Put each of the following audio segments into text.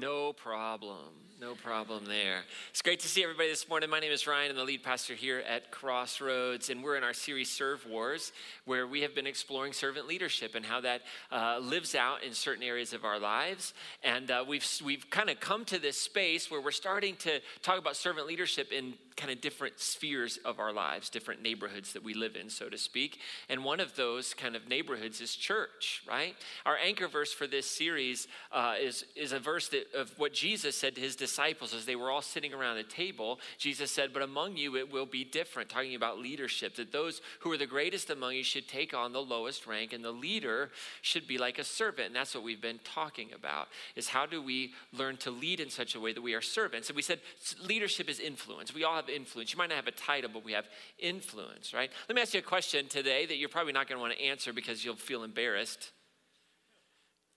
No problem. No problem there. It's great to see everybody this morning. My name is Ryan. I'm the lead pastor here at Crossroads, and we're in our series Serve Wars, where we have been exploring servant leadership and how that uh, lives out in certain areas of our lives. And uh, we've we've kind of come to this space where we're starting to talk about servant leadership in kind of different spheres of our lives, different neighborhoods that we live in, so to speak. And one of those kind of neighborhoods is church, right? Our anchor verse for this series uh, is, is a verse that, of what Jesus said to his disciples as they were all sitting around a table. Jesus said, But among you it will be different, talking about leadership, that those who are the greatest among you should take on the lowest rank, and the leader should be like a servant. And that's what we've been talking about, is how do we learn to lead in such a way that we are servants? And we said leadership is influence. We all have have influence. You might not have a title, but we have influence, right? Let me ask you a question today that you're probably not going to want to answer because you'll feel embarrassed.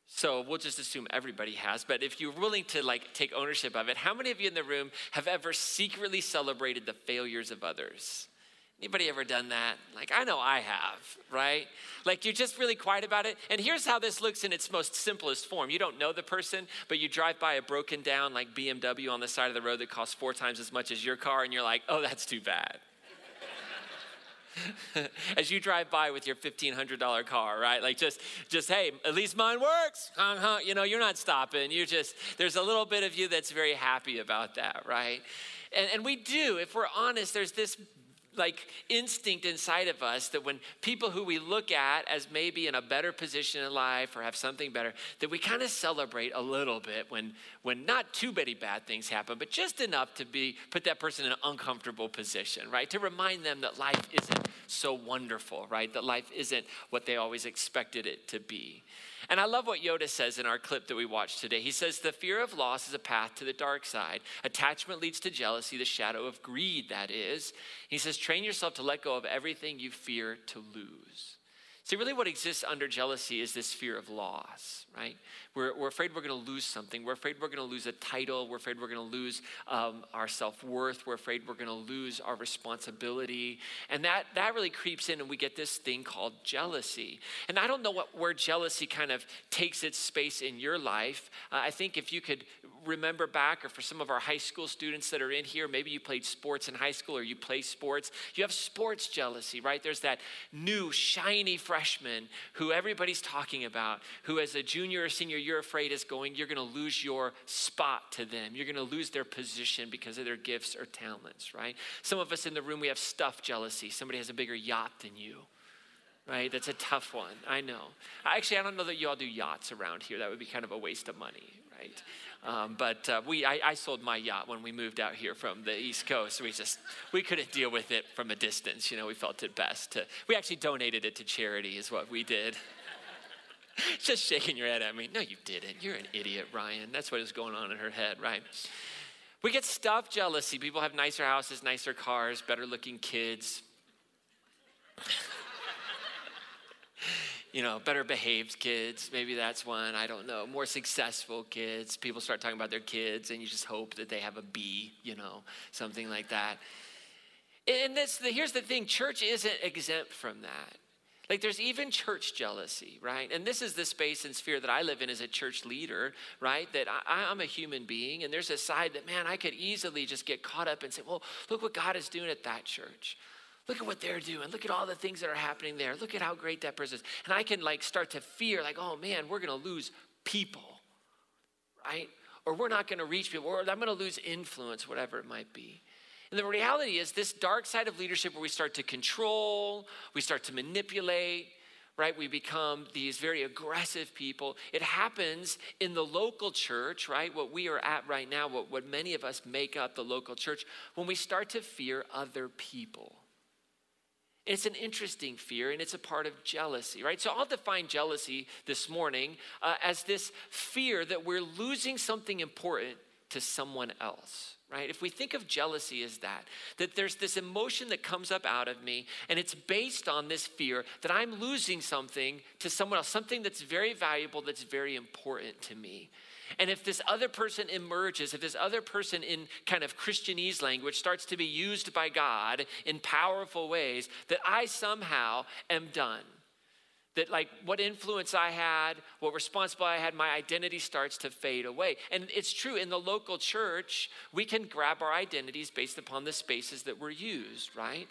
So we'll just assume everybody has. But if you're willing to like take ownership of it, how many of you in the room have ever secretly celebrated the failures of others? Anybody ever done that? Like, I know I have, right? Like, you're just really quiet about it. And here's how this looks in its most simplest form you don't know the person, but you drive by a broken down, like BMW on the side of the road that costs four times as much as your car, and you're like, oh, that's too bad. as you drive by with your $1500 car right like just just hey at least mine works uh-huh. you know you're not stopping you're just there's a little bit of you that's very happy about that right and, and we do if we're honest there's this like instinct inside of us that when people who we look at as maybe in a better position in life or have something better, that we kind of celebrate a little bit when when not too many bad things happen, but just enough to be put that person in an uncomfortable position, right? To remind them that life isn't so wonderful, right? That life isn't what they always expected it to be. And I love what Yoda says in our clip that we watched today. He says, The fear of loss is a path to the dark side. Attachment leads to jealousy, the shadow of greed, that is. He says, Train yourself to let go of everything you fear to lose. See, really, what exists under jealousy is this fear of loss, right? We're, we're afraid we're going to lose something. We're afraid we're going to lose a title. We're afraid we're going to lose um, our self worth. We're afraid we're going to lose our responsibility. And that, that really creeps in, and we get this thing called jealousy. And I don't know what, where jealousy kind of takes its space in your life. Uh, I think if you could remember back, or for some of our high school students that are in here, maybe you played sports in high school or you play sports, you have sports jealousy, right? There's that new, shiny freshman who everybody's talking about, who as a junior or senior, you're afraid is going, you're going to lose your spot to them. You're going to lose their position because of their gifts or talents, right? Some of us in the room, we have stuff jealousy. Somebody has a bigger yacht than you right? That's a tough one. I know. Actually, I don't know that you all do yachts around here. That would be kind of a waste of money, right? Um, but uh, we, I, I, sold my yacht when we moved out here from the East Coast. We just, we couldn't deal with it from a distance. You know, we felt it best to, we actually donated it to charity is what we did. just shaking your head at me. No, you didn't. You're an idiot, Ryan. That's what is going on in her head, right? We get stuff jealousy. People have nicer houses, nicer cars, better looking kids you know, better behaved kids. Maybe that's one. I don't know. More successful kids. People start talking about their kids, and you just hope that they have a B, you know, something like that. And this, the, here's the thing church isn't exempt from that. Like there's even church jealousy, right? And this is the space and sphere that I live in as a church leader, right? That I, I'm a human being, and there's a side that, man, I could easily just get caught up and say, well, look what God is doing at that church. Look at what they're doing. Look at all the things that are happening there. Look at how great that person is. And I can like start to fear, like, oh man, we're to lose people, right? Or we're not to reach people, or I'm to lose influence, whatever it might be. And the reality is, this dark side of leadership where we start to control, we start to manipulate, right? We become these very aggressive people. It happens in the local church, right? What we are at right now, what, what many of us make up the local church, when we start to fear other people. It's an interesting fear and it's a part of jealousy, right? So I'll define jealousy this morning uh, as this fear that we're losing something important to someone else right if we think of jealousy as that that there's this emotion that comes up out of me and it's based on this fear that i'm losing something to someone else something that's very valuable that's very important to me and if this other person emerges, if this other person in kind of Christianese language starts to be used by God in powerful ways, that I somehow am done. That like what influence I had, what responsibility I had, my identity starts to fade away. And it's true in the local church, we can grab our identities based upon the spaces that we're used, right?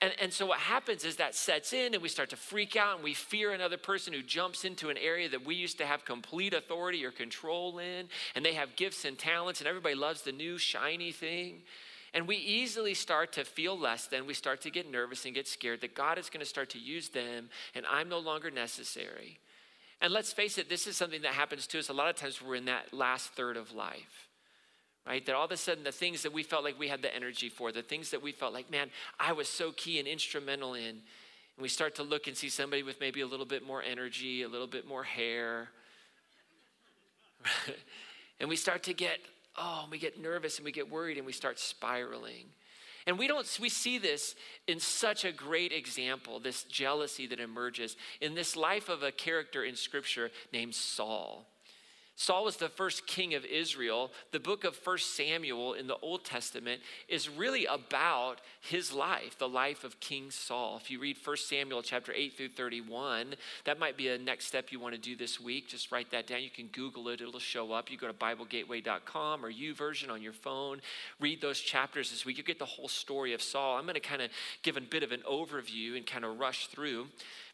And, and so what happens is that sets in and we start to freak out and we fear another person who jumps into an area that we used to have complete authority or control in, and they have gifts and talents, and everybody loves the new shiny thing. And we easily start to feel less than. We start to get nervous and get scared that God is going to start to use them and I'm no longer necessary. And let's face it, this is something that happens to us a lot of times we're in that last third of life. Right? That all of a sudden the things that we felt like we had the energy for, the things that we felt like, man, I was so key and instrumental in, and we start to look and see somebody with maybe a little bit more energy, a little bit more hair. and we start to get oh, and we get nervous and we get worried and we start spiraling. And we don't we see this in such a great example, this jealousy that emerges in this life of a character in scripture named Saul. Saul was the first king of Israel. The book of First Samuel in the Old Testament is really about his life, the life of King Saul. If you read First Samuel chapter 8 through 31, that might be a next step you want to do this week. Just write that down. You can Google it, it'll show up. You go to BibleGateway.com or YouVersion on your phone. Read those chapters this week. You get the whole story of Saul. I'm going to kind of give a bit of an overview and kind of rush through.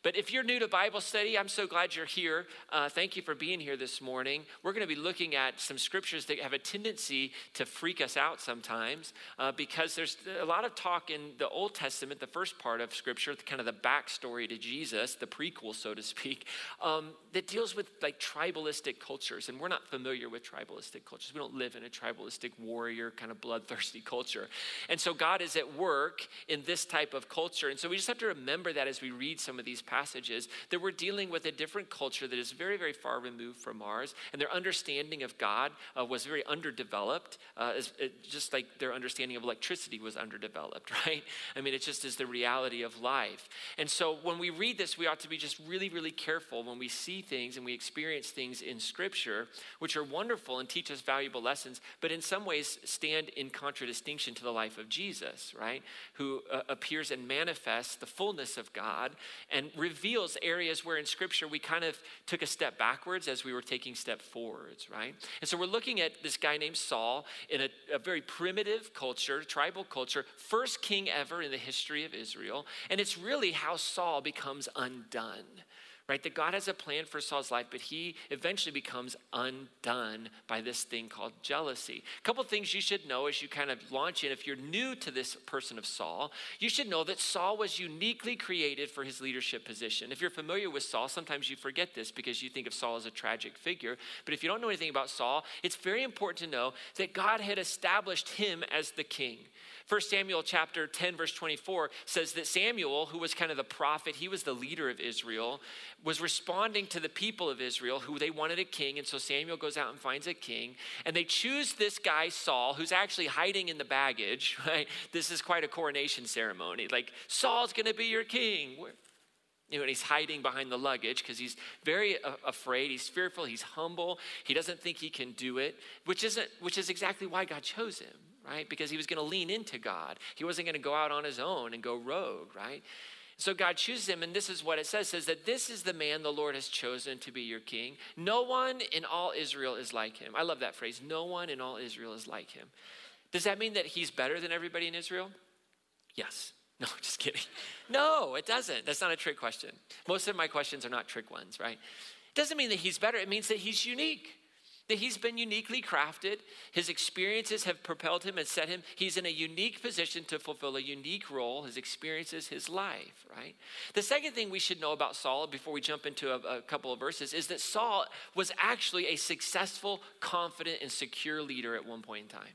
But if you're new to Bible study, I'm so glad you're here. Uh, thank you for being here this morning. We're going to be looking at some scriptures that have a tendency to freak us out sometimes uh, because there's a lot of talk in the Old Testament, the first part of scripture, kind of the backstory to Jesus, the prequel, so to speak, um, that deals with like tribalistic cultures. And we're not familiar with tribalistic cultures. We don't live in a tribalistic warrior, kind of bloodthirsty culture. And so God is at work in this type of culture. And so we just have to remember that as we read some of these passages passages that we're dealing with a different culture that is very, very far removed from ours, and their understanding of God uh, was very underdeveloped, uh, as, it, just like their understanding of electricity was underdeveloped, right? I mean, it just is the reality of life. And so when we read this, we ought to be just really, really careful when we see things and we experience things in Scripture, which are wonderful and teach us valuable lessons, but in some ways stand in contradistinction to the life of Jesus, right? Who uh, appears and manifests the fullness of God and reveals areas where in Scripture we kind of took a step backwards as we were taking step forwards, right? And so we're looking at this guy named Saul in a, a very primitive culture, tribal culture, first king ever in the history of Israel. And it's really how Saul becomes undone right? That God has a plan for Saul's life, but he eventually becomes undone by this thing called jealousy. A couple things you should know as you kind of launch in. If you're new to this person of Saul, you should know that Saul was uniquely created for his leadership position. If you're familiar with Saul, sometimes you forget this because you think of Saul as a tragic figure. But if you don't know anything about Saul, it's very important to know that God had established him as the king. 1 Samuel chapter 10, verse 24 says that Samuel, who was kind of the prophet, he was the leader of Israel, was responding to the people of Israel who they wanted a king. And so Samuel goes out and finds a king. And they choose this guy, Saul, who's actually hiding in the baggage, right? This is quite a coronation ceremony. Like, Saul's gonna be your king. You know, and he's hiding behind the luggage because he's very afraid. He's fearful. He's humble. He doesn't think he can do it, which isn't, which is exactly why God chose him, right? Because he was going to lean into God. He wasn't going to go out on his own and go rogue, right? So God chooses him, and this is what it says: says that this is the man the Lord has chosen to be your king. No one in all Israel is like him. I love that phrase. No one in all Israel is like him. Does that mean that he's better than everybody in Israel? Yes. No, just kidding. No, it doesn't. That's not a trick question. Most of my questions are not trick ones, right? It doesn't mean that he's better. It means that he's unique that he's been uniquely crafted. His experiences have propelled him and set him. He's in a unique position to fulfill a unique role. His experiences, his life, right? The second thing we should know about Saul before we jump into a, a couple of verses is that Saul was actually a successful, confident, and secure leader at one point in time.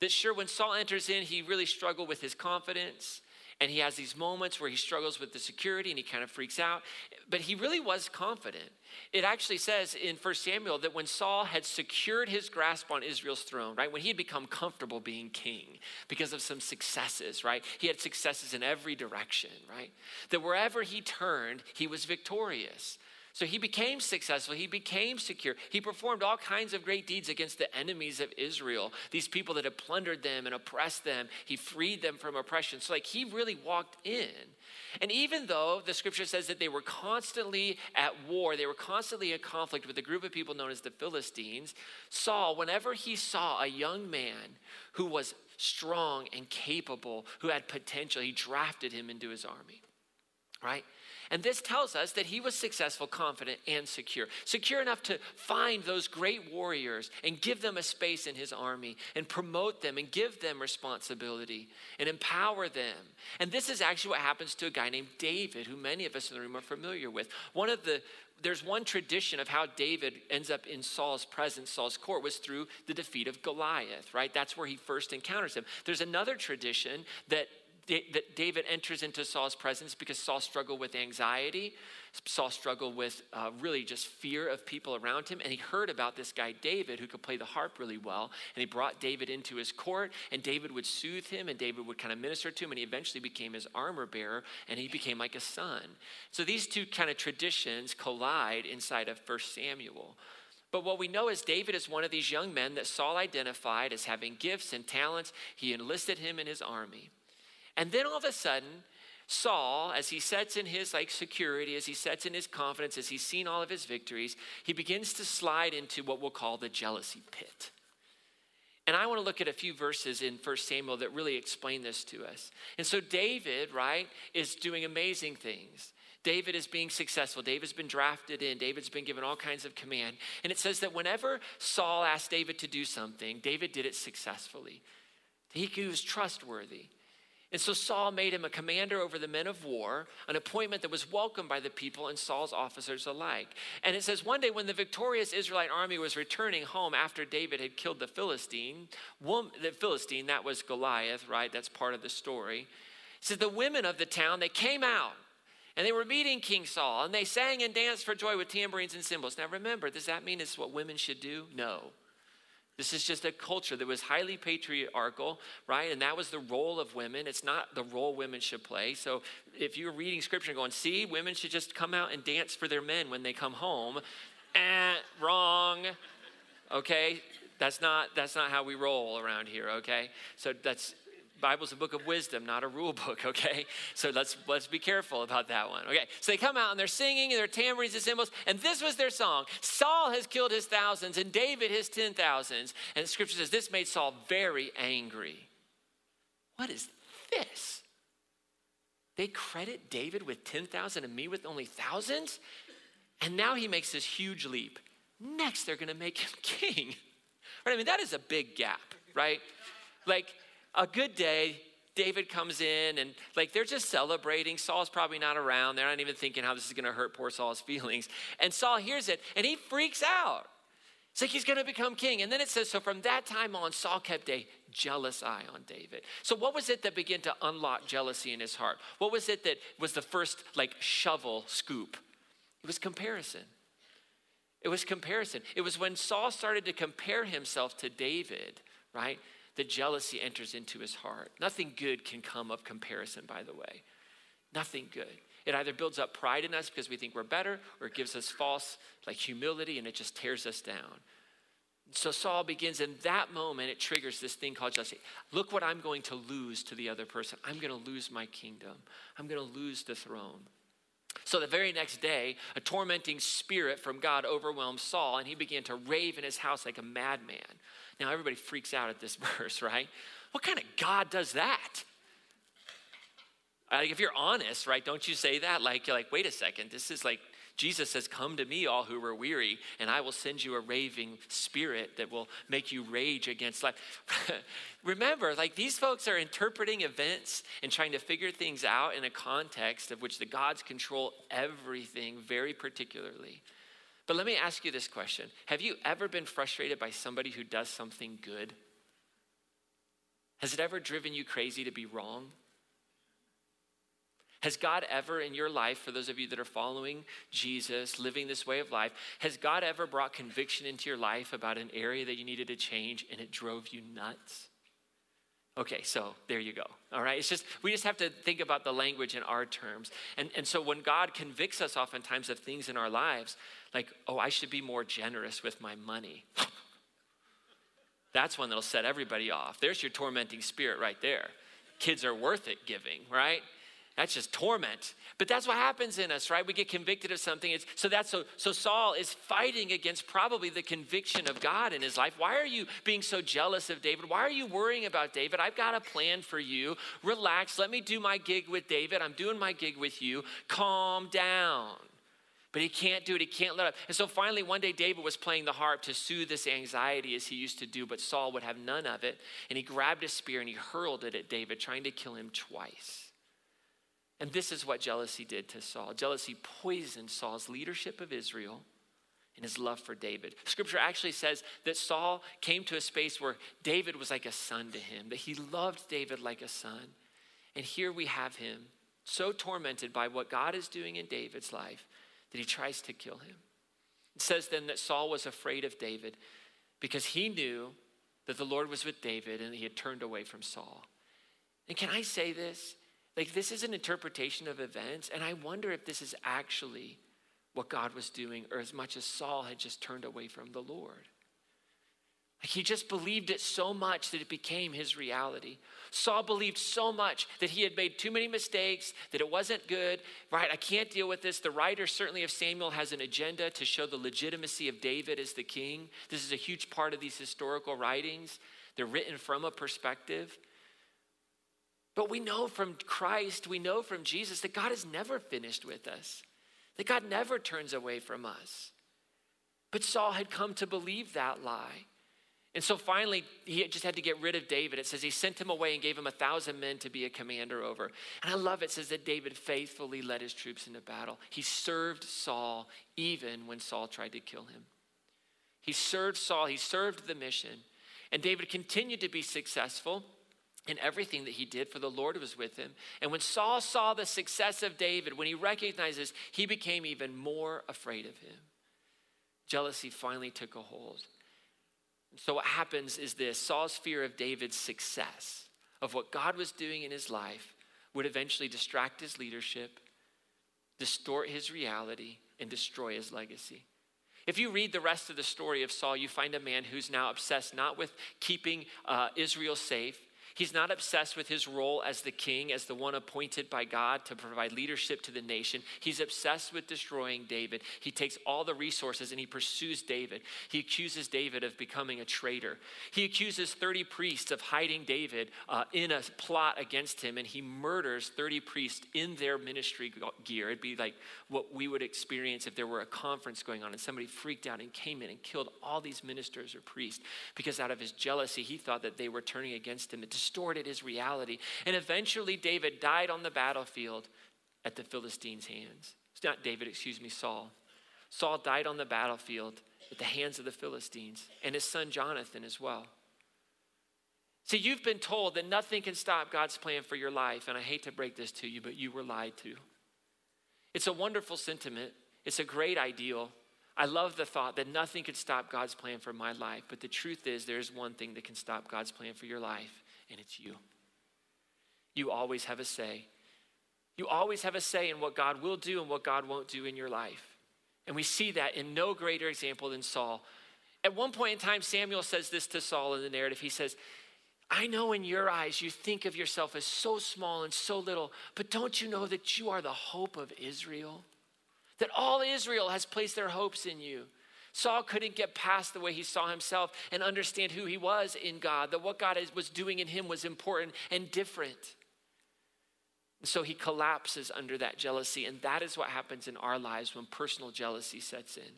That sure, when Saul enters in, he really struggled with his confidence and he has these moments where he struggles with the security and he kind of freaks out. But he really was confident. It actually says in 1 Samuel that when Saul had secured his grasp on Israel's throne, right, when he had become comfortable being king because of some successes, right, he had successes in every direction, right, that wherever he turned, he was victorious. So he became successful. He became secure. He performed all kinds of great deeds against the enemies of Israel, these people that had plundered them and oppressed them. He freed them from oppression. So, like, he really walked in. And even though the scripture says that they were constantly at war, they were constantly in conflict with a group of people known as the Philistines, Saul, whenever he saw a young man who was strong and capable, who had potential, he drafted him into his army, right? And this tells us that he was successful, confident, and secure. Secure enough to find those great warriors and give them a space in his army and promote them and give them responsibility and empower them. And this is actually what happens to a guy named David, who many of us in the room are familiar with. One of the there's one tradition of how David ends up in Saul's presence, Saul's court, was through the defeat of Goliath, right? That's where he first encounters him. There's another tradition that that David enters into Saul's presence because Saul struggled with anxiety. Saul struggled with uh, really just fear of people around him. And he heard about this guy, David, who could play the harp really well. And he brought David into his court, and David would soothe him, and David would kind of minister to him. And he eventually became his armor bearer, and he became like a son. So these two kind of traditions collide inside of 1 Samuel. But what we know is David is one of these young men that Saul identified as having gifts and talents. He enlisted him in his army. And then all of a sudden, Saul, as he sets in his like security, as he sets in his confidence, as he's seen all of his victories, he begins to slide into what we'll call the jealousy pit. And I want to look at a few verses in 1 Samuel that really explain this to us. And so David, right, is doing amazing things. David is being successful. David's been drafted in. David's been given all kinds of command. And it says that whenever Saul asked David to do something, David did it successfully. He was trustworthy. And so Saul made him a commander over the men of war, an appointment that was welcomed by the people and Saul's officers alike. And it says one day when the victorious Israelite army was returning home after David had killed the Philistine, the Philistine, that was Goliath, right? That's part of the story. It says the women of the town, they came out and they were meeting King Saul and they sang and danced for joy with tambourines and cymbals. Now remember, does that mean it's what women should do? No. This is just a culture that was highly patriarchal, right? And that was the role of women. It's not the role women should play. So if you're reading scripture and going, see, women should just come out and dance for their men when they come home, eh, wrong. Okay? That's not that's not how we roll around here, okay? So that's Bible's a book of wisdom, not a rule book, okay? So let's let's be careful about that one. Okay. So they come out and they're singing and they're tambourines and cymbals, and this was their song. Saul has killed his thousands and David his ten thousands. And scripture says this made Saul very angry. What is this? They credit David with 10,000 and me with only thousands? And now he makes this huge leap. Next, they're gonna make him king. Right? I mean, that is a big gap, right? Like, a good day, David comes in and like they're just celebrating. Saul's probably not around. They're not even thinking how this is going to hurt poor Saul's feelings. And Saul hears it and he freaks out. It's like he's going to become king. And then it says, so from that time on, Saul kept a jealous eye on David. So what was it that began to unlock jealousy in his heart? What was it that was the first like shovel scoop? It was comparison. It was comparison. It was when Saul started to compare himself to David, right? The jealousy enters into his heart. Nothing good can come of comparison, by the way. Nothing good. It either builds up pride in us because we think we're better, or it gives us false like humility and it just tears us down. So Saul begins in that moment, it triggers this thing called jealousy. Look what I'm going to lose to the other person. I'm going to lose my kingdom. I'm going to lose the throne. So the very next day, a tormenting spirit from God overwhelmed Saul, and he began to rave in his house like a madman. Now, everybody freaks out at this verse, right? What kind of God does that? Like, if you're honest, right, don't you say that? Like, you're like, wait a second, this is like, Jesus says, Come to me, all who are weary, and I will send you a raving spirit that will make you rage against life. Remember, like these folks are interpreting events and trying to figure things out in a context of which the gods control everything very particularly. But let me ask you this question Have you ever been frustrated by somebody who does something good? Has it ever driven you crazy to be wrong? Has God ever in your life, for those of you that are following Jesus, living this way of life, has God ever brought conviction into your life about an area that you needed to change and it drove you nuts? Okay, so there you go. All right. It's just, we just have to think about the language in our terms. And, and so when God convicts us oftentimes of things in our lives, like, oh, I should be more generous with my money. That's one that'll set everybody off. There's your tormenting spirit right there. Kids are worth it giving, right? That's just torment. But that's what happens in us, right? We get convicted of something. It's, so that's so so Saul is fighting against probably the conviction of God in his life. Why are you being so jealous of David? Why are you worrying about David? I've got a plan for you. Relax. Let me do my gig with David. I'm doing my gig with you. Calm down. But he can't do it. He can't let up. And so finally, one day, David was playing the harp to soothe this anxiety as he used to do, but Saul would have none of it. And he grabbed a spear and he hurled it at David, trying to kill him twice. And this is what jealousy did to Saul. Jealousy poisoned Saul's leadership of Israel and his love for David. Scripture actually says that Saul came to a space where David was like a son to him, that he loved David like a son. And here we have him so tormented by what God is doing in David's life that he tries to kill him. It says then that Saul was afraid of David because he knew that the Lord was with David and he had turned away from Saul. And can I say this? Like, this is an interpretation of events, and I wonder if this is actually what God was doing, or as much as Saul had just turned away from the Lord. Like he just believed it so much that it became his reality. Saul believed so much that he had made too many mistakes, that it wasn't good, right? I can't deal with this. The writer, certainly of Samuel, has an agenda to show the legitimacy of David as the king. This is a huge part of these historical writings. They're written from a perspective. But we know from Christ, we know from Jesus that God is never finished with us, that God never turns away from us. But Saul had come to believe that lie. And so finally, he just had to get rid of David. It says he sent him away and gave him a thousand men to be a commander over. And I love it, it says that David faithfully led his troops into battle. He served Saul even when Saul tried to kill him. He served Saul, he served the mission. And David continued to be successful in everything that he did, for the Lord was with him. And when Saul saw the success of David, when he recognizes, he became even more afraid of him. Jealousy finally took a hold. So, what happens is this Saul's fear of David's success, of what God was doing in his life, would eventually distract his leadership, distort his reality, and destroy his legacy. If you read the rest of the story of Saul, you find a man who's now obsessed not with keeping uh, Israel safe, He's not obsessed with his role as the king, as the one appointed by God to provide leadership to the nation. He's obsessed with destroying David. He takes all the resources and he pursues David. He accuses David of becoming a traitor. He accuses 30 priests of hiding David uh, in a plot against him, and he murders 30 priests in their ministry gear. It'd be like what we would experience if there were a conference going on and somebody freaked out and came in and killed all these ministers or priests because out of his jealousy, he thought that they were turning against him distorted his reality. And eventually, David died on the battlefield at the Philistines' hands. It's not David, excuse me, Saul. Saul died on the battlefield at the hands of the Philistines, and his son Jonathan as well. See, you've been told that nothing can stop God's plan for your life, and I hate to break this to you, but you were lied to. It's a wonderful sentiment, it's a great ideal. I love the thought that nothing can stop God's plan for my life, but the truth is, there's one thing that can stop God's plan for your life, and it's you. You always have a say. You always have a say in what God will do and what God won't do in your life. And we see that in no greater example than Saul. At one point in time, Samuel says this to Saul in the narrative. He says, I know in your eyes you think of yourself as so small and so little, but don't you know that you are the hope of Israel? That all Israel has placed their hopes in you. Saul couldn't get past the way he saw himself and understand who he was in God, that what God was doing in him was important and different. So he collapses under that jealousy, and that is what happens in our lives when personal jealousy sets in.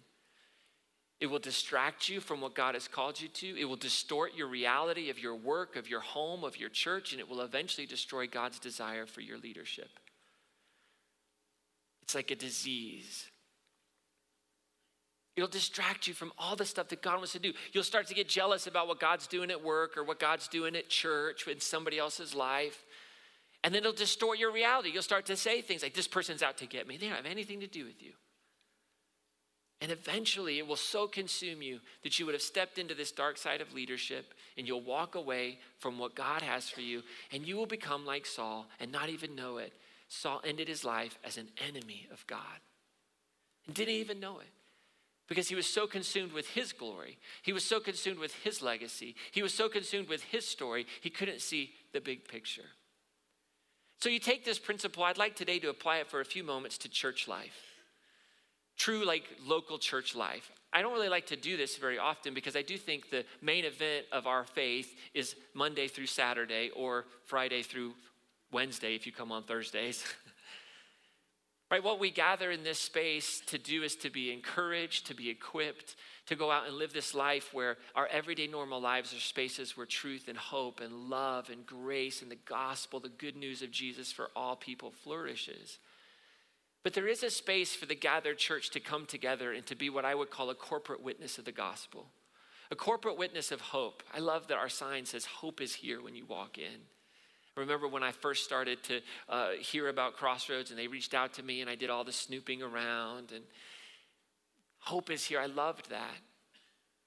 It will distract you from what God has called you to. It will distort your reality of your work, of your home, of your church, and it will eventually destroy God's desire for your leadership. It's like a disease It'll distract you from all the stuff that God wants to do. You'll start to get jealous about what God's doing at work or what God's doing at church in somebody else's life. And then it'll distort your reality. You'll start to say things like, This person's out to get me. They don't have anything to do with you. And eventually it will so consume you that you would have stepped into this dark side of leadership and you'll walk away from what God has for you and you will become like Saul and not even know it. Saul ended his life as an enemy of God and didn't even know it because he was so consumed with his glory. He was so consumed with his legacy. He was so consumed with his story, he couldn't see the big picture. So you take this principle, I'd like today to apply it for a few moments to church life true like local church life. I don't really like to do this very often because I do think the main event of our faith is Monday through Saturday or Friday through Wednesday if you come on Thursdays. right? What we gather in this space to do is to be encouraged, to be equipped, to go out and live this life where our everyday normal lives are spaces where truth and hope and love and grace and the gospel, the good news of Jesus for all people flourishes. But there is a space for the gathered church to come together and to be what I would call a corporate witness of the gospel, a corporate witness of hope. I love that our sign says, Hope is here when you walk in. Remember when I first started to uh, hear about Crossroads and they reached out to me and I did all the snooping around and hope is here. I loved that.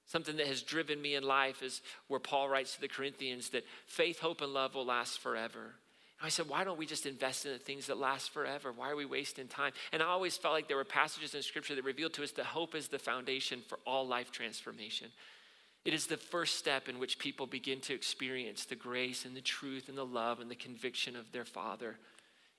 Something that has driven me in life is where Paul writes to the Corinthians that faith, hope, and love will last forever. I said, why don't we just invest in the things that last forever? Why are we wasting time? And I always felt like there were passages in Scripture that revealed to us that hope is the foundation for all life transformation. It is the first step in which people begin to experience the grace and the truth and the love and the conviction of their Father.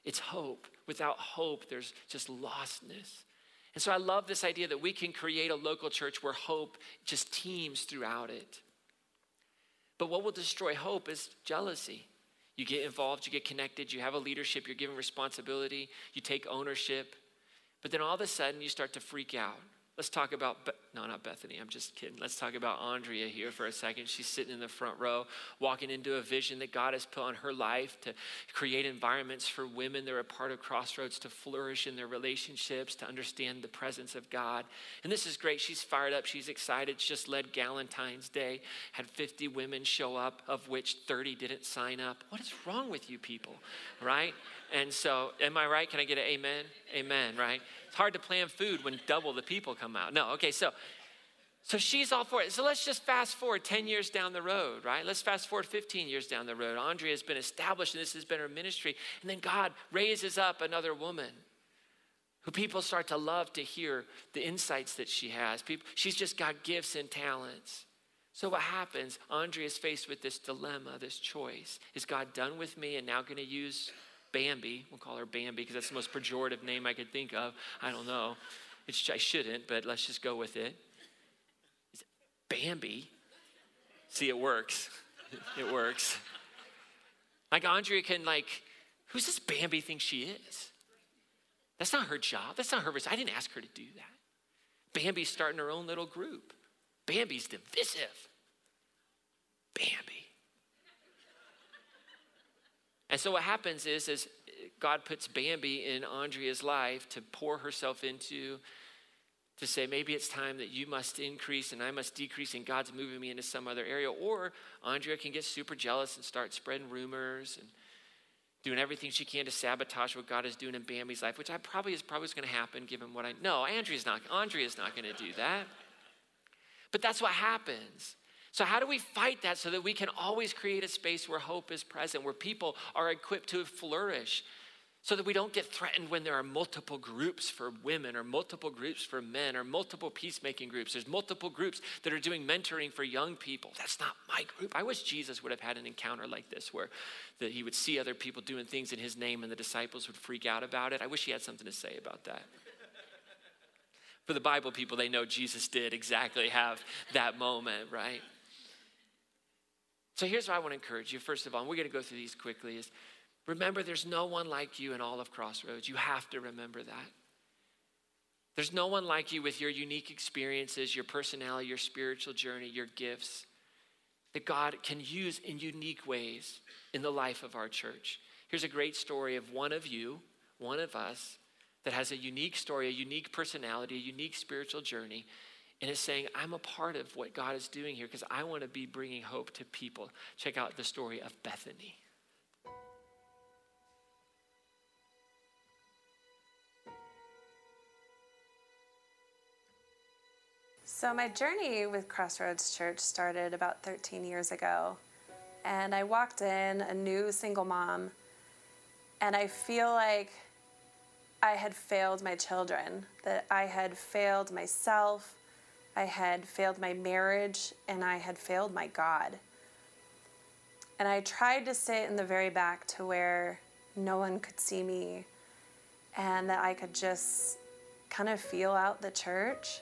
It's hope. Without hope, there's just lostness. And so I love this idea that we can create a local church where hope just teems throughout it. But what will destroy hope is jealousy. You get involved, you get connected, you have a leadership, you're given responsibility, you take ownership. But then all of a sudden you start to freak out. Let's talk about, Be- no, not Bethany, I'm just kidding. Let's talk about Andrea here for a second. She's sitting in the front row, walking into a vision that God has put on her life to create environments for women that are a part of Crossroads to flourish in their relationships, to understand the presence of God. And this is great. She's fired up, she's excited. She just led Galentine's Day, had 50 women show up, of which 30 didn't sign up. What is wrong with you people, right? And so, am I right? Can I get an amen? Amen, right? It's hard to plan food when double the people come out. No, okay, so so she's all for it. So let's just fast forward 10 years down the road, right? Let's fast forward 15 years down the road. Andrea has been established and this has been her ministry. And then God raises up another woman who people start to love to hear the insights that she has. People, she's just got gifts and talents. So what happens? Andrea is faced with this dilemma, this choice. Is God done with me and now going to use Bambi. We'll call her Bambi because that's the most pejorative name I could think of. I don't know. It's, I shouldn't, but let's just go with it. It's Bambi. See, it works. it works. Like Andrea can like, who's this Bambi think she is? That's not her job. That's not her. I didn't ask her to do that. Bambi's starting her own little group. Bambi's divisive. Bambi. And so what happens is, is God puts Bambi in Andrea's life to pour herself into, to say, maybe it's time that you must increase and I must decrease, and God's moving me into some other area. Or Andrea can get super jealous and start spreading rumors and doing everything she can to sabotage what God is doing in Bambi's life, which I probably is probably going to happen given what I know. Andrea's not, Andrea's not going to do that. But that's what happens. So, how do we fight that so that we can always create a space where hope is present, where people are equipped to flourish, so that we don't get threatened when there are multiple groups for women, or multiple groups for men, or multiple peacemaking groups? There's multiple groups that are doing mentoring for young people. That's not my group. I wish Jesus would have had an encounter like this where that he would see other people doing things in his name and the disciples would freak out about it. I wish he had something to say about that. For the Bible people, they know Jesus did exactly have that moment, right? So here's what I want to encourage you. First of all, we're going to go through these quickly is remember there's no one like you in all of Crossroads. You have to remember that. There's no one like you with your unique experiences, your personality, your spiritual journey, your gifts that God can use in unique ways in the life of our church. Here's a great story of one of you, one of us, that has a unique story, a unique personality, a unique spiritual journey and is saying, I'm a part of what God is doing here because I want to be bringing hope to people. Check out the story of Bethany. So, my journey with Crossroads Church started about 13 years ago. And I walked in a new single mom, and I feel like I had failed my children, that I had failed myself, I had failed my marriage, and I had failed my God. And I tried to sit in the very back to where no one could see me and that I could just kind of feel out the church.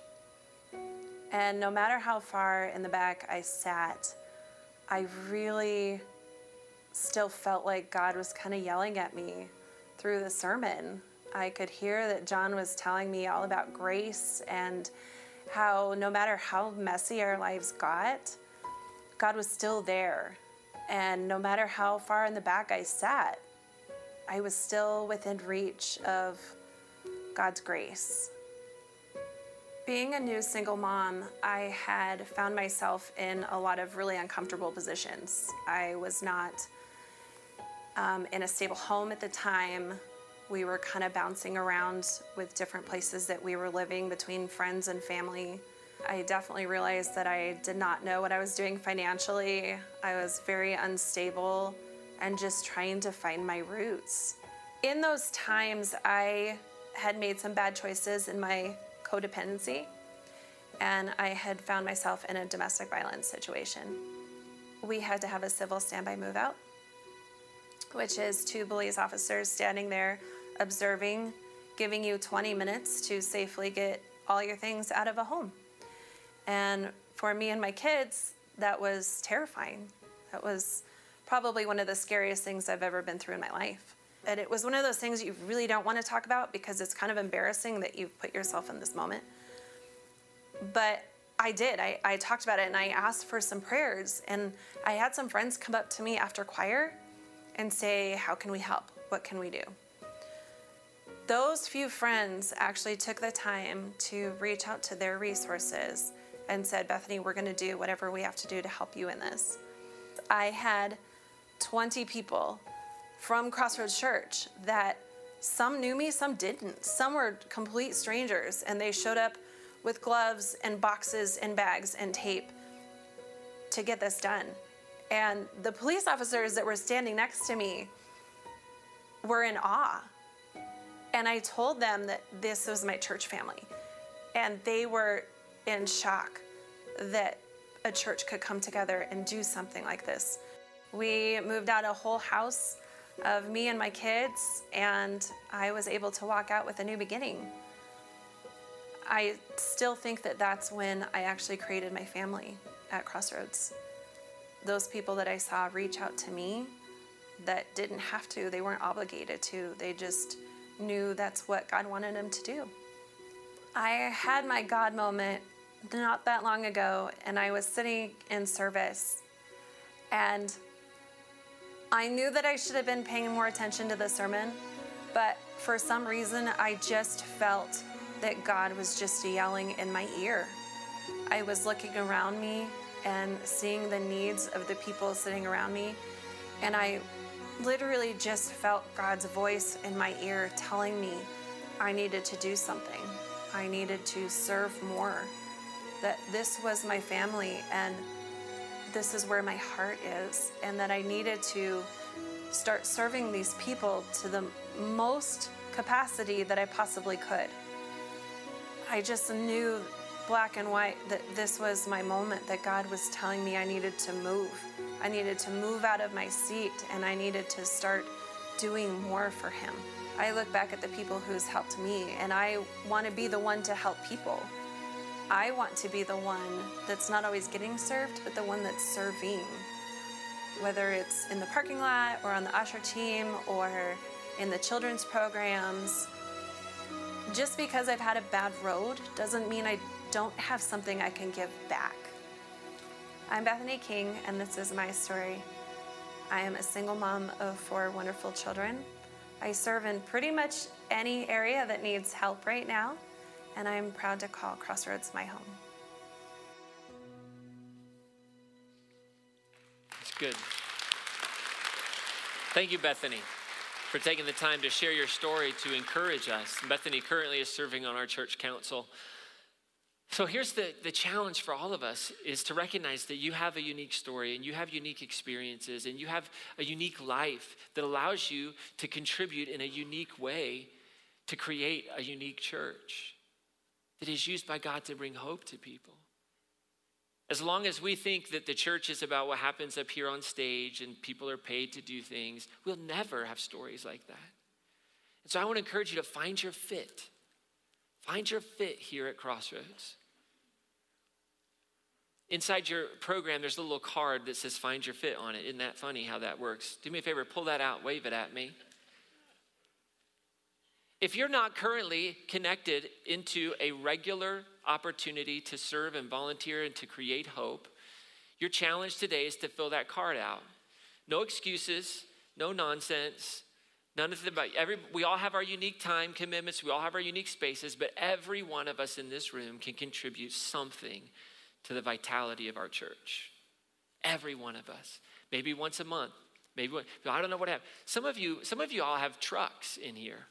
And no matter how far in the back I sat, I really still felt like God was kind of yelling at me through the sermon. I could hear that John was telling me all about grace and how no matter how messy our lives got, God was still there. And no matter how far in the back I sat, I was still within reach of God's grace. Being a new single mom, I had found myself in a lot of really uncomfortable positions. I was not um, in a stable home at the time. We were kind of bouncing around with different places that we were living between friends and family. I definitely realized that I did not know what I was doing financially. I was very unstable and just trying to find my roots. In those times, I had made some bad choices in my codependency, and I had found myself in a domestic violence situation. We had to have a civil standby move out, which is two police officers standing there observing, giving you 20 minutes to safely get all your things out of a home. And for me and my kids, that was terrifying. That was probably one of the scariest things I've ever been through in my life. And it was one of those things you really don't want to talk about because it's kind of embarrassing that you've put yourself in this moment. But I did. I, I talked about it and I asked for some prayers. And I had some friends come up to me after choir and say, How can we help? What can we do? Those few friends actually took the time to reach out to their resources and said, Bethany, we're going to do whatever we have to do to help you in this. I had 20 people from Crossroads Church that some knew me, some didn't. Some were complete strangers, and they showed up with gloves and boxes and bags and tape to get this done. And the police officers that were standing next to me were in awe. And I told them that this was my church family. And they were in shock that a church could come together and do something like this. We moved out a whole house of me and my kids, and I was able to walk out with a new beginning. I still think that that's when I actually created my family at Crossroads. Those people that I saw reach out to me that didn't have to, they weren't obligated to, they just knew that's what God wanted them to do. I had my God moment not that long ago, and I was sitting in service, and I knew that I should have been paying more attention to the sermon, but for some reason, I just felt that God was just yelling in my ear. I was looking around me and seeing the needs of the people sitting around me, and I literally just felt God's voice in my ear telling me I needed to do something. I needed to serve more that this was my family and this is where my heart is, and that I needed to start serving these people to the most capacity that I possibly could. I just knew black and white that this was my moment, that God was telling me I needed to move. I needed to move out of my seat and I needed to start doing more for Him. I look back at the people who's helped me and I want to be the one to help people. I want to be the one that's not always getting served, but the one that's serving. Whether it's in the parking lot or on the usher team or in the children's programs. Just because I've had a bad road doesn't mean I don't have something I can give back. I'm Bethany King, and this is my story. I am a single mom of four wonderful children. I serve in pretty much any area that needs help right now and I'm proud to call Crossroads my home. It's good. Thank you, Bethany, for taking the time to share your story to encourage us. Bethany currently is serving on our church council. So here's the, the challenge for all of us is to recognize that you have a unique story and you have unique experiences and you have a unique life that allows you to contribute in a unique way to create a unique church that is used by God to bring hope to people. As long as we think that the church is about what happens up here on stage and people are paid to do things, we'll never have stories like that. And so I want to encourage you to find your fit. Find your fit here at Crossroads. Inside your program, there's a little card that says find your fit on it. Isn't that funny how that works? Do me a favor, pull that out, wave it at me. If you're not currently connected into a regular opportunity to serve and volunteer and to create hope, your challenge today is to fill that card out. No excuses, no nonsense, none of the about every we all have our unique time commitments, we all have our unique spaces, but every one of us in this room can contribute something to the vitality of our church. Every one of us. Maybe once a month. Maybe I don't know what happened. Some of you, some of you all have trucks in here.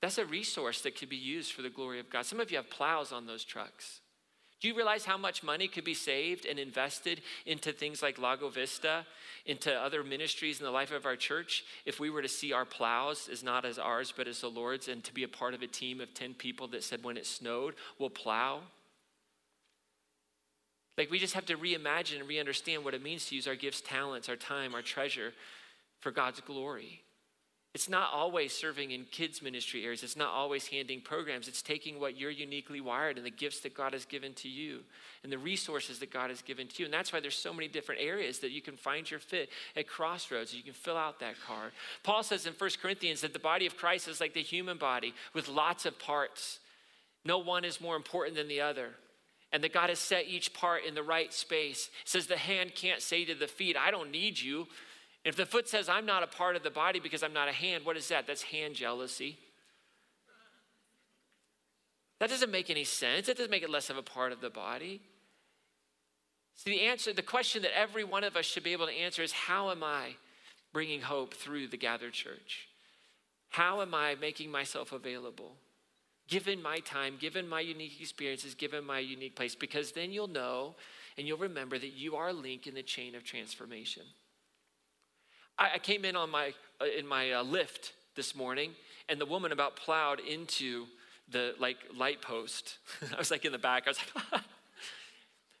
That's a resource that could be used for the glory of God. Some of you have plows on those trucks. Do you realize how much money could be saved and invested into things like Lago Vista, into other ministries in the life of our church, if we were to see our plows as not as ours, but as the Lord's, and to be a part of a team of 10 people that said, when it snowed, we'll plow? Like we just have to reimagine and re-understand what it means to use our gifts, talents, our time, our treasure for God's glory. It's not always serving in kids' ministry areas. It's not always handing programs. It's taking what you're uniquely wired and the gifts that God has given to you and the resources that God has given to you. And that's why there's so many different areas that you can find your fit at Crossroads. You can fill out that card. Paul says in 1 Corinthians that the body of Christ is like the human body with lots of parts. No one is more important than the other and that God has set each part in the right space. It says the hand can't say to the feet, I don't need you. If the foot says, I'm not a part of the body because I'm not a hand, what is that? That's hand jealousy. That doesn't make any sense. It doesn't make it less of a part of the body. See, the answer, the question that every one of us should be able to answer is how am I bringing hope through the gathered church? How am I making myself available? given my time, given my unique experiences, given my unique place, because then you'll know and you'll remember that you are a link in the chain of transformation. I, I came in on my uh, in my uh, Lyft this morning, and the woman about plowed into the like light post. I was like in the back. I was like,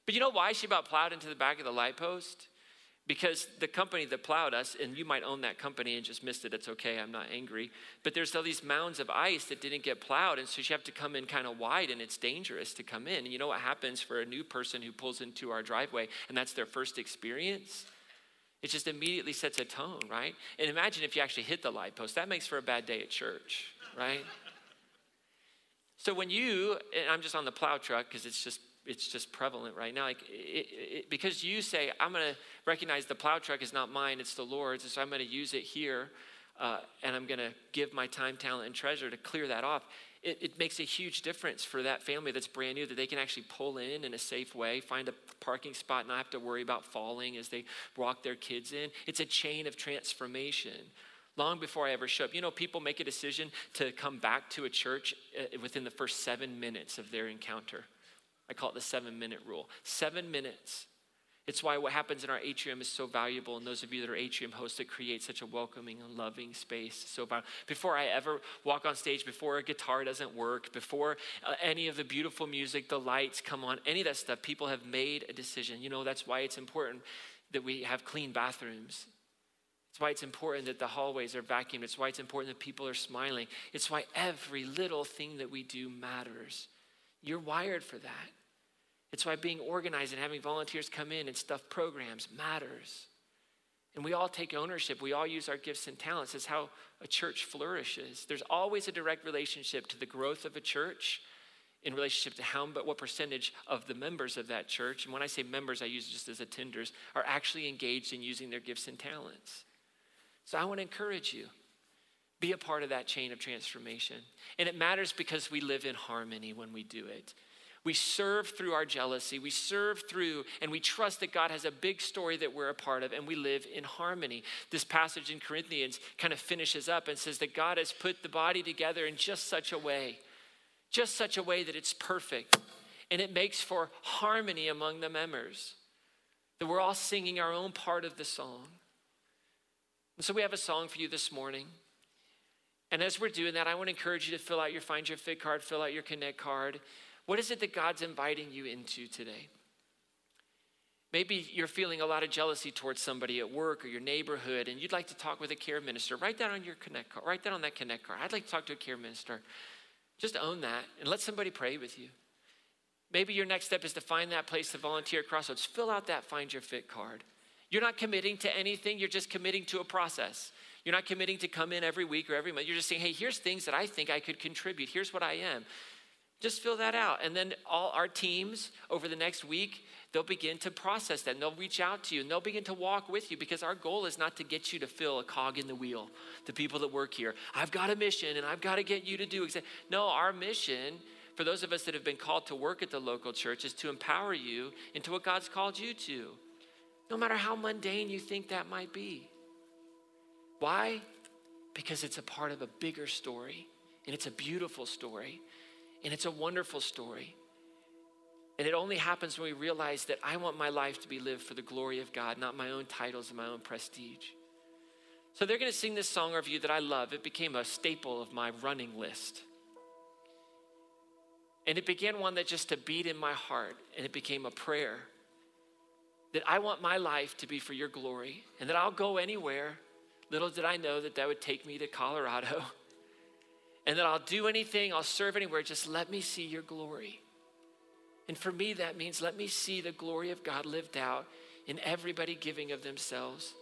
but you know why she about plowed into the back of the light post? because the company that plowed us, and you might own that company and just missed it, it's okay, I'm not angry. But there's all these mounds of ice that didn't get plowed, and so you have to come in kind of wide, and it's dangerous to come in. And you know what happens for a new person who pulls into our driveway, and that's their first experience? It just immediately sets a tone, right? And imagine if you actually hit the light post. That makes for a bad day at church, right? so when you, and I'm just on the plow truck because it's just it's just prevalent right now. Like it, it, because you say, I'm going to recognize the plow truck is not mine, it's the Lord's, and so I'm going to use it here, uh, and I'm going to give my time, talent, and treasure to clear that off. It, it, makes a huge difference for that family that's brand new that they can actually pull in in a safe way, find a parking spot, not have to worry about falling as they walk their kids in. It's a chain of transformation long before I ever show up. You know, people make a decision to come back to a church uh, within the first seven minutes of their encounter. I call it the seven minute rule. Seven minutes. It's why what happens in our atrium is so valuable. And those of you that are atrium hosts, it creates such a welcoming and loving space. So valuable. before I ever walk on stage, before a guitar doesn't work, before uh, any of the beautiful music, the lights come on, any of that stuff, people have made a decision. You know, that's why it's important that we have clean bathrooms. It's why it's important that the hallways are vacuumed. It's why it's important that people are smiling. It's why every little thing that we do matters. You're wired for that. It's why being organized and having volunteers come in and stuff programs matters. And we all take ownership. We all use our gifts and talents. It's how a church flourishes. There's always a direct relationship to the growth of a church in relationship to how but what percentage of the members of that church, and when I say members, I use just as attenders, are actually engaged in using their gifts and talents. So I want to encourage you. Be a part of that chain of transformation. And it matters because we live in harmony when we do it. We serve through our jealousy. We serve through, and we trust that God has a big story that we're a part of, and we live in harmony. This passage in Corinthians kind of finishes up and says that God has put the body together in just such a way just such a way that it's perfect and it makes for harmony among the members. That we're all singing our own part of the song. And so we have a song for you this morning. And as we're doing that, I want to encourage you to fill out your Find Your Fit card, fill out your Connect card. What is it that God's inviting you into today? Maybe you're feeling a lot of jealousy towards somebody at work or your neighborhood, and you'd like to talk with a care minister. Write that on your Connect card. Write that on that Connect card. I'd like to talk to a care minister. Just own that and let somebody pray with you. Maybe your next step is to find that place to volunteer at Crossroads. Fill out that Find Your Fit card. You're not committing to anything, you're just committing to a process. You're not committing to come in every week or every month. You're just saying, hey, here's things that I think I could contribute. Here's what I am. Just fill that out. And then all our teams over the next week, they'll begin to process that and they'll reach out to you and they'll begin to walk with you because our goal is not to get you to fill a cog in the wheel, the people that work here. I've got a mission and I've got to get you to do exactly. No, our mission for those of us that have been called to work at the local church is to empower you into what God's called you to, no matter how mundane you think that might be. Why? Because it's a part of a bigger story, and it's a beautiful story, and it's a wonderful story. And it only happens when we realize that I want my life to be lived for the glory of God, not my own titles and my own prestige. So they're going to sing this song of you that I love. It became a staple of my running list. And it began one that just to beat in my heart, and it became a prayer that I want my life to be for your glory, and that I'll go anywhere. Little did I know that that would take me to Colorado, and that I'll do anything, I'll serve anywhere. Just let me see your glory. And for me, that means let me see the glory of God lived out in everybody giving of themselves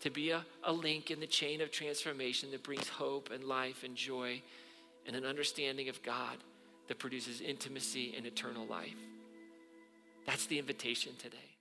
to be a, a link in the chain of transformation that brings hope and life and joy and an understanding of God that produces intimacy and eternal life. That's the invitation today.